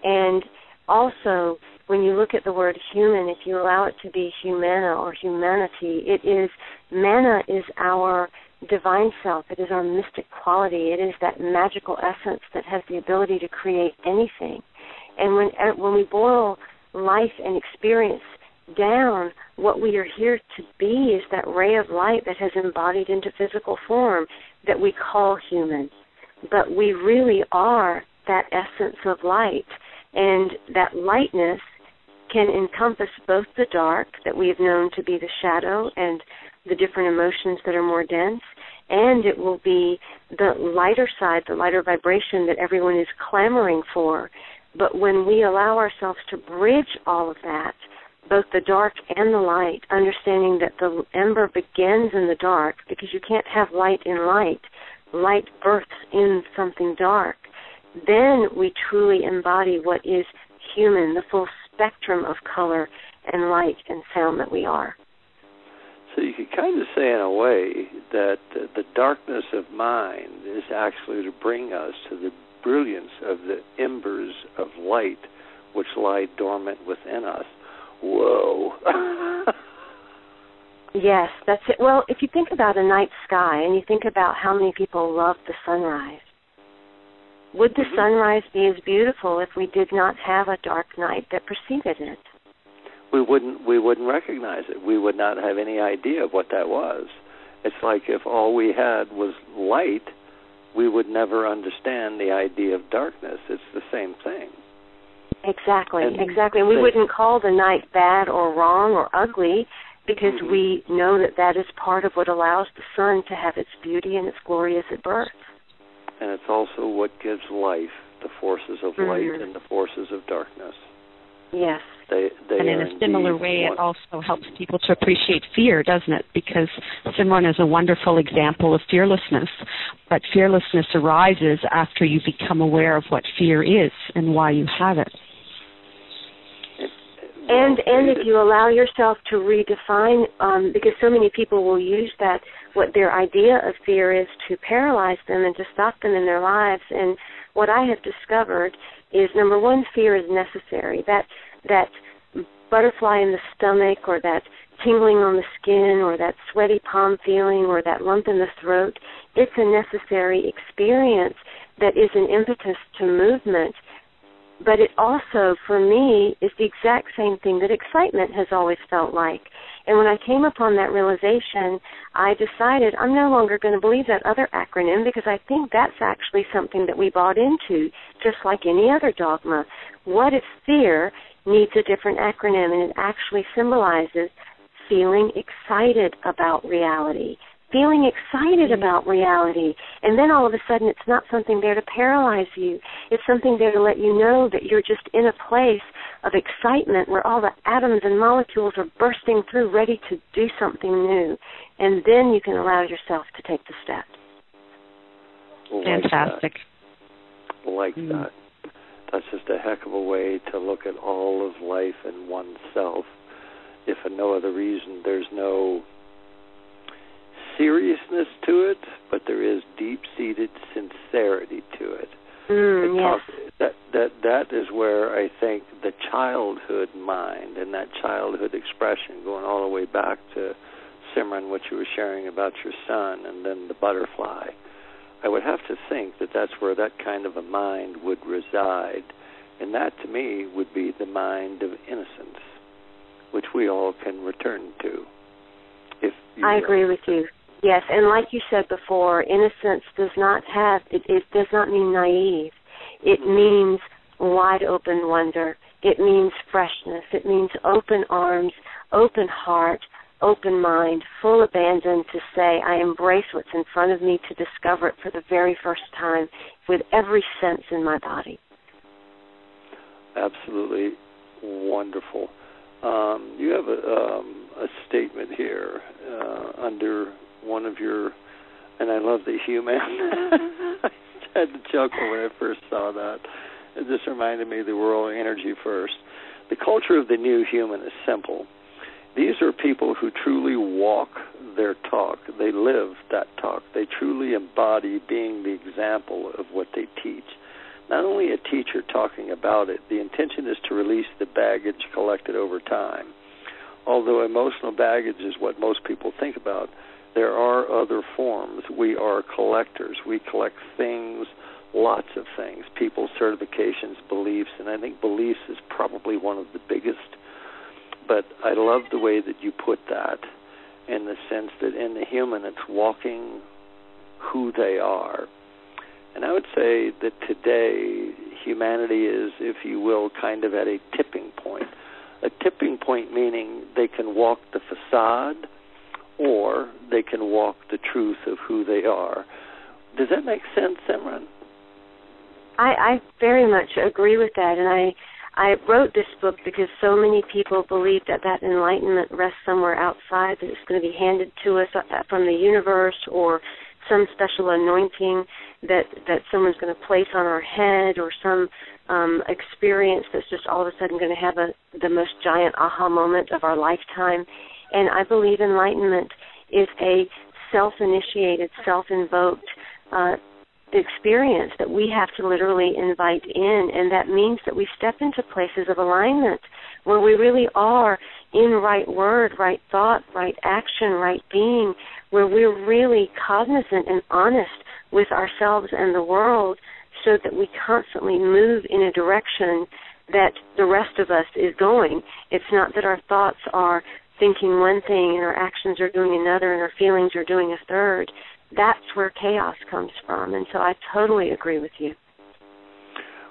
And also, when you look at the word human, if you allow it to be humana or humanity, it is, mana is our divine self. It is our mystic quality. It is that magical essence that has the ability to create anything. And when, uh, when we boil life and experience down, what we are here to be is that ray of light that has embodied into physical form that we call human. But we really are that essence of light. And that lightness can encompass both the dark that we have known to be the shadow and the different emotions that are more dense, and it will be the lighter side, the lighter vibration that everyone is clamoring for. But when we allow ourselves to bridge all of that, both the dark and the light, understanding that the ember begins in the dark because you can't have light in light. Light births in something dark. Then we truly embody what is human, the full spectrum of color and light and sound that we are. So you could kind of say, in a way, that the darkness of mind is actually to bring us to the brilliance of the embers of light which lie dormant within us whoa. yes, that's it. Well, if you think about a night sky and you think about how many people love the sunrise, would the mm-hmm. sunrise be as beautiful if we did not have a dark night that preceded it? We wouldn't we wouldn't recognize it. We would not have any idea of what that was. It's like if all we had was light, we would never understand the idea of darkness. It's the same thing. Exactly, and exactly. And we wouldn't call the night bad or wrong or ugly because mm-hmm. we know that that is part of what allows the sun to have its beauty and its glory as it births. And it's also what gives life, the forces of mm-hmm. light and the forces of darkness. Yes. They, they and in a similar way, one. it also helps people to appreciate fear, doesn't it? Because Simran is a wonderful example of fearlessness. But fearlessness arises after you become aware of what fear is and why you have it and and if you allow yourself to redefine um, because so many people will use that what their idea of fear is to paralyze them and to stop them in their lives and what i have discovered is number one fear is necessary that that butterfly in the stomach or that tingling on the skin or that sweaty palm feeling or that lump in the throat it's a necessary experience that is an impetus to movement but it also, for me, is the exact same thing that excitement has always felt like. And when I came upon that realization, I decided I'm no longer going to believe that other acronym because I think that's actually something that we bought into, just like any other dogma. What if fear needs a different acronym and it actually symbolizes feeling excited about reality, feeling excited mm-hmm. about reality. And then all of a sudden, it's not something there to paralyze you. It's something there to let you know that you're just in a place of excitement where all the atoms and molecules are bursting through, ready to do something new. And then you can allow yourself to take the step. Like Fantastic. That. Like mm. that. That's just a heck of a way to look at all of life and oneself. If for no other reason, there's no seriousness to it, but there is deep-seated sincerity to it. Mm, yes. that that that is where I think the childhood mind and that childhood expression, going all the way back to Simran, what you were sharing about your son, and then the butterfly. I would have to think that that's where that kind of a mind would reside, and that to me would be the mind of innocence, which we all can return to. If I agree with you. Yes, and like you said before, innocence does not have it, it does not mean naive. It mm-hmm. means wide open wonder. It means freshness. It means open arms, open heart, open mind, full abandon to say, I embrace what's in front of me to discover it for the very first time with every sense in my body. Absolutely wonderful. Um, you have a, um, a statement here uh, under one of your, and I love the human. I had to chuckle when I first saw that. It just reminded me of the world energy first. The culture of the new human is simple. These are people who truly walk their talk. They live that talk. They truly embody being the example of what they teach. Not only a teacher talking about it, the intention is to release the baggage collected over time. Although emotional baggage is what most people think about, there are other forms. We are collectors. We collect things, lots of things, people's certifications, beliefs, and I think beliefs is probably one of the biggest. But I love the way that you put that in the sense that in the human it's walking who they are. And I would say that today humanity is, if you will, kind of at a tipping point. A tipping point meaning they can walk the facade or they can walk the truth of who they are. Does that make sense, Simran? I, I very much agree with that, and I I wrote this book because so many people believe that that enlightenment rests somewhere outside, that it's going to be handed to us uh, from the universe or some special anointing that that someone's going to place on our head or some um, experience that's just all of a sudden going to have a the most giant aha moment of our lifetime. And I believe enlightenment is a self initiated, self invoked uh, experience that we have to literally invite in. And that means that we step into places of alignment where we really are in right word, right thought, right action, right being, where we're really cognizant and honest with ourselves and the world so that we constantly move in a direction that the rest of us is going. It's not that our thoughts are thinking one thing and our actions are doing another and our feelings are doing a third. That's where chaos comes from. And so I totally agree with you.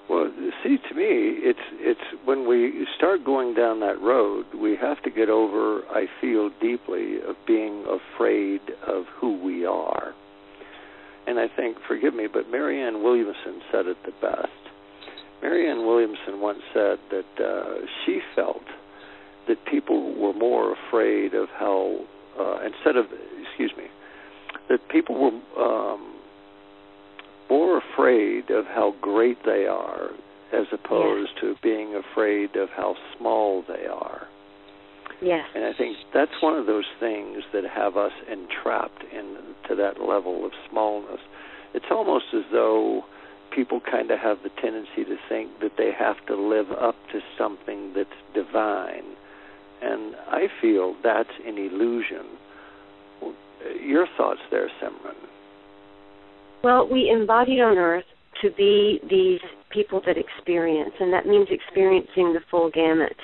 Well, see, to me, it's it's when we start going down that road, we have to get over. I feel deeply of being afraid of who we are, and I think, forgive me, but Marianne Williamson said it the best. Marianne Williamson once said that uh, she felt that people were more afraid of how, uh, instead of, excuse me, that people were um, more afraid of how great they are as opposed yes. to being afraid of how small they are. Yes. And I think that's one of those things that have us entrapped into that level of smallness. It's almost as though people kind of have the tendency to think that they have to live up to something that's divine. And I feel that's an illusion. Your thoughts there, Simran? Well, we embodied on earth to be these people that experience, and that means experiencing the full gamut.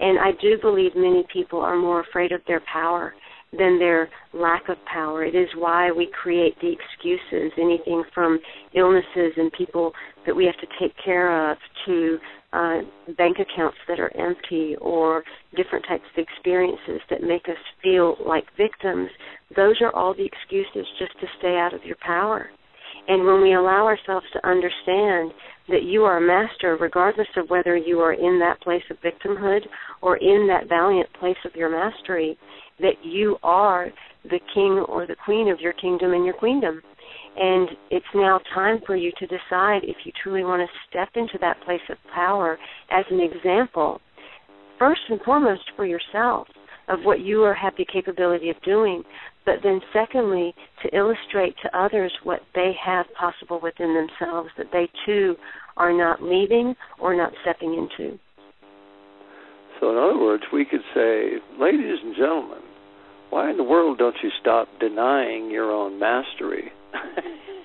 And I do believe many people are more afraid of their power than their lack of power. It is why we create the excuses, anything from illnesses and people that we have to take care of to uh, bank accounts that are empty or different types of experiences that make us feel like victims. Those are all the excuses just to stay out of your power. And when we allow ourselves to understand that you are a master, regardless of whether you are in that place of victimhood or in that valiant place of your mastery, that you are the king or the queen of your kingdom and your queendom. And it's now time for you to decide if you truly want to step into that place of power as an example, first and foremost for yourself of what you are, have the capability of doing, but then secondly, to illustrate to others what they have possible within themselves that they too are not leaving or not stepping into. So, in other words, we could say, ladies and gentlemen, why in the world don't you stop denying your own mastery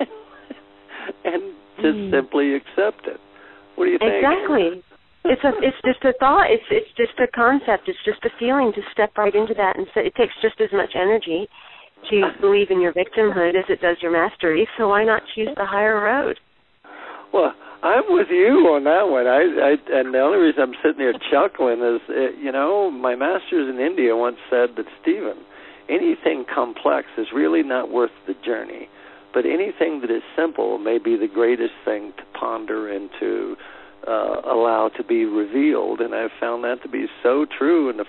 and just mm. simply accept it? What do you think? Exactly. It's a it's just a thought. It's it's just a concept. It's just a feeling to step right into that and so it takes just as much energy to believe in your victimhood as it does your mastery. So why not choose the higher road? Well, I'm with you on that one. I, I and the only reason I'm sitting here chuckling is, uh, you know, my masters in India once said that Steven, anything complex is really not worth the journey, but anything that is simple may be the greatest thing to ponder and to uh, allow to be revealed. And I've found that to be so true. And the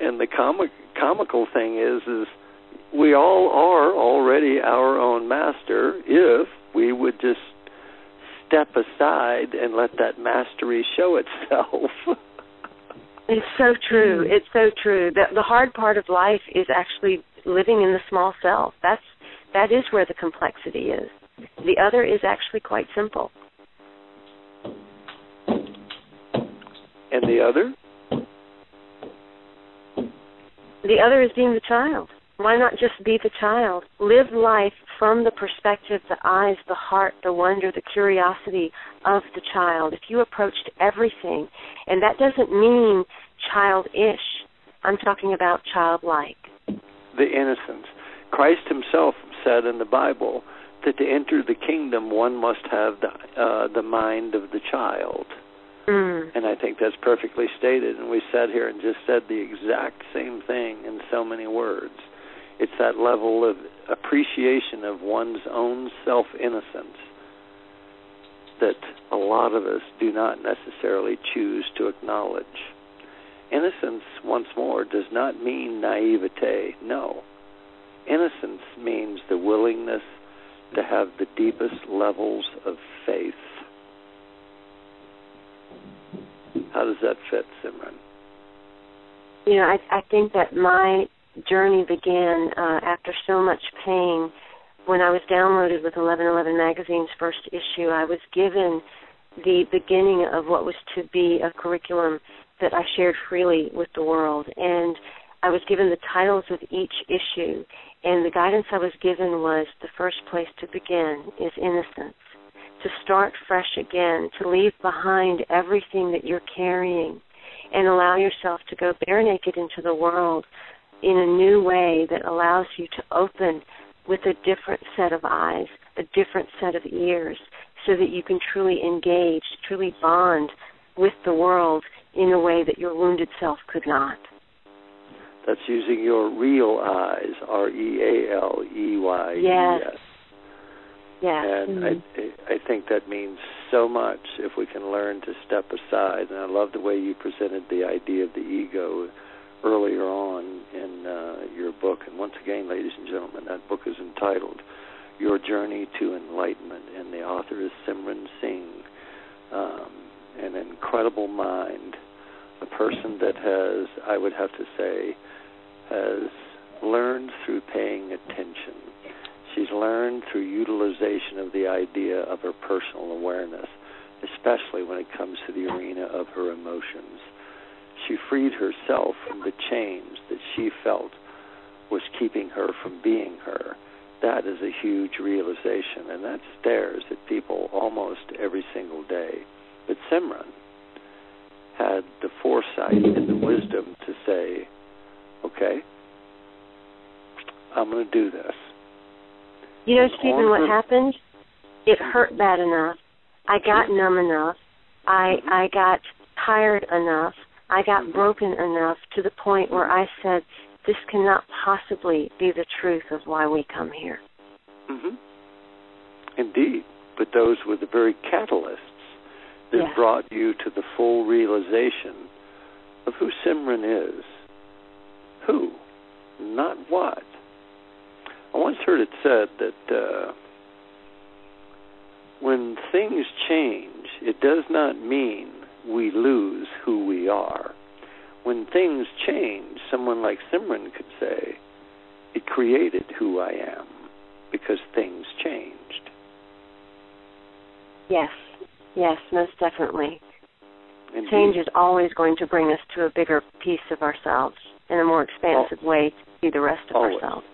and the comic comical thing is is we all are already our own master if we would just step aside and let that mastery show itself. it's so true. Mm-hmm. It's so true. The, the hard part of life is actually living in the small self. That's that is where the complexity is. The other is actually quite simple. And the other? The other is being the child. Why not just be the child? Live life from the perspective, the eyes, the heart, the wonder, the curiosity of the child. If you approached everything, and that doesn't mean childish, I'm talking about childlike. The innocence. Christ himself said in the Bible that to enter the kingdom one must have the, uh, the mind of the child. Mm. And I think that's perfectly stated. And we sat here and just said the exact same thing in so many words. It's that level of appreciation of one's own self innocence that a lot of us do not necessarily choose to acknowledge. Innocence, once more, does not mean naivete. No. Innocence means the willingness to have the deepest levels of faith. How does that fit, Simran? You know, I, I think that my journey began uh, after so much pain. When I was downloaded with 1111 Magazine's first issue, I was given the beginning of what was to be a curriculum that I shared freely with the world. And I was given the titles of each issue, and the guidance I was given was the first place to begin is innocence. to start fresh again, to leave behind everything that you're carrying and allow yourself to go bare naked into the world in a new way that allows you to open with a different set of eyes, a different set of ears, so that you can truly engage, truly bond with the world in a way that your wounded self could not. That's using your real eyes, R E A L E Y E S. Yes. Yeah. And mm-hmm. I I think that means so much if we can learn to step aside. And I love the way you presented the idea of the ego earlier on in uh, your book. And once again, ladies and gentlemen, that book is entitled Your Journey to Enlightenment, and the author is Simran Singh, um, an incredible mind, a person that has, I would have to say, has learned through paying attention. She's learned through utilization of the idea of her personal awareness, especially when it comes to the arena of her emotions. She freed herself from the chains that she felt was keeping her from being her. That is a huge realization, and that stares at people almost every single day. But Simran had the foresight and the wisdom to say, okay, I'm going to do this. You know, Steven, what happened? It hurt bad enough. I got mm-hmm. numb enough. I mm-hmm. I got tired enough. I got mm-hmm. broken enough to the point where I said, "This cannot possibly be the truth of why we come here." Mm-hmm. Indeed, but those were the very catalysts that yes. brought you to the full realization of who Simran is. Who, not what. I once heard it said that uh, when things change, it does not mean we lose who we are. When things change, someone like Simran could say, it created who I am because things changed. Yes, yes, most definitely. Indeed. Change is always going to bring us to a bigger piece of ourselves in a more expansive Al- way to see the rest of always. ourselves.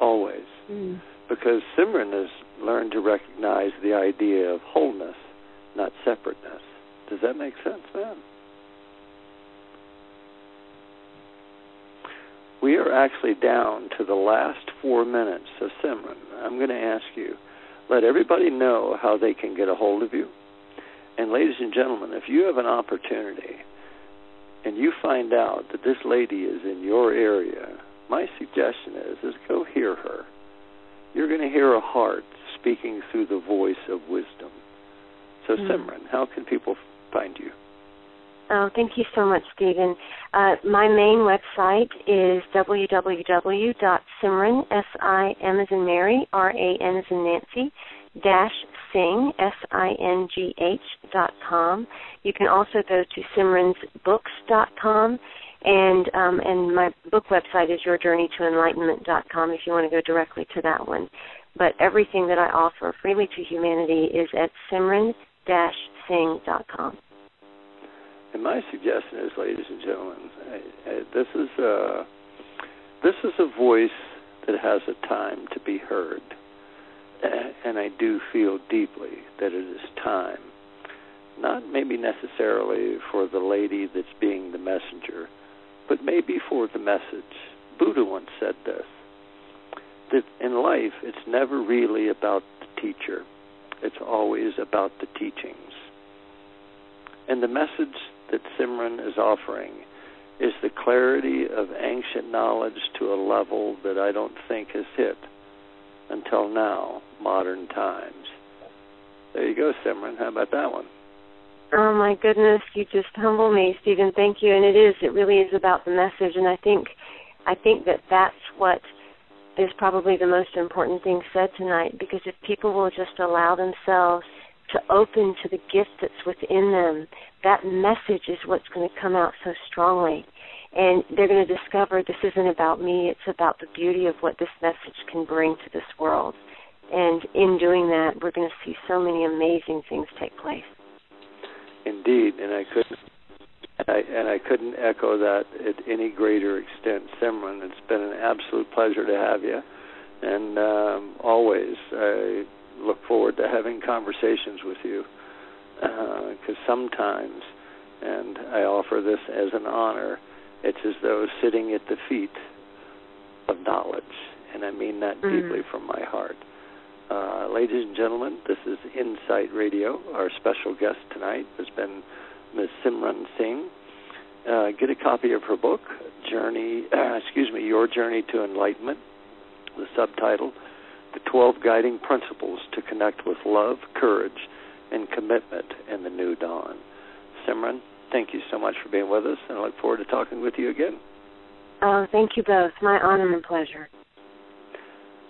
Always. Mm. Because Simran has learned to recognize the idea of wholeness, not separateness. Does that make sense, man? We are actually down to the last four minutes of Simran. I'm going to ask you, let everybody know how they can get a hold of you. And ladies and gentlemen, if you have an opportunity and you find out that this lady is in your area, my suggestion is is go hear her. You're going to hear a heart speaking through the voice of wisdom. So, Mm. Simran, how can people find you? Oh, thank you so much, Steven. Uh, my main website is www.simran, S-I-M as in Mary, R-A-N as in Nancy, dash Singh, S-I-N-G-H dot com. You can also go to simransbooks.com, and um, and my book website is yourjourneytoenlightenment.com if you want to go directly to that one. But everything that I offer freely to humanity is at simran-singh.com. And my suggestion is, ladies and gentlemen, I, I, this is a this is a voice that has a time to be heard, and I do feel deeply that it is time, not maybe necessarily for the lady that's being the messenger, but maybe for the message. Buddha once said this: that in life, it's never really about the teacher; it's always about the teachings. And the message that Simran is offering is the clarity of ancient knowledge to a level that I don't think has hit until now, modern times. There you go, Simran. How about that one? Oh my goodness, you just humble me, Steven. Thank you. And it is, it really is about the message. And I think, I think that that's what is probably the most important thing said tonight. Because if people will just allow themselves to open to the gift that's within them, that message is what's going to come out so strongly. And they're going to discover this isn't about me, it's about the beauty of what this message can bring to this world. And in doing that, we're going to see so many amazing things take place. Indeed, and I couldn't and I, and I couldn't echo that at any greater extent, Simran. It's been an absolute pleasure to have you, and um, always I look forward to having conversations with you because uh, sometimes, and I offer this as an honor, it's as though sitting at the feet of knowledge, and I mean that mm. deeply from my heart. Uh, ladies and gentlemen, this is Insight Radio. Our special guest tonight has been Ms. Simran Singh. Uh, get a copy of her book, Journey, uh, excuse me, Your Journey to Enlightenment. The subtitle, The 12 Guiding Principles to Connect with Love, Courage, and Commitment in the New Dawn. Simran, thank you so much for being with us, and I look forward to talking with you again. Oh, thank you both. My honor and pleasure.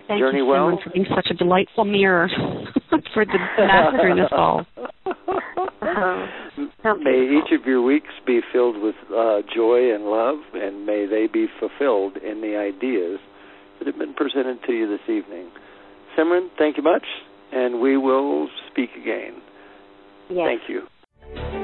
Thank Journey you, well. for being such a delightful mirror for the master in us all. Uh-huh. may each of your weeks be filled with uh, joy and love, and may they be fulfilled in the ideas that have been presented to you this evening. Simran, thank you much, and we will speak again. Yes. Thank you.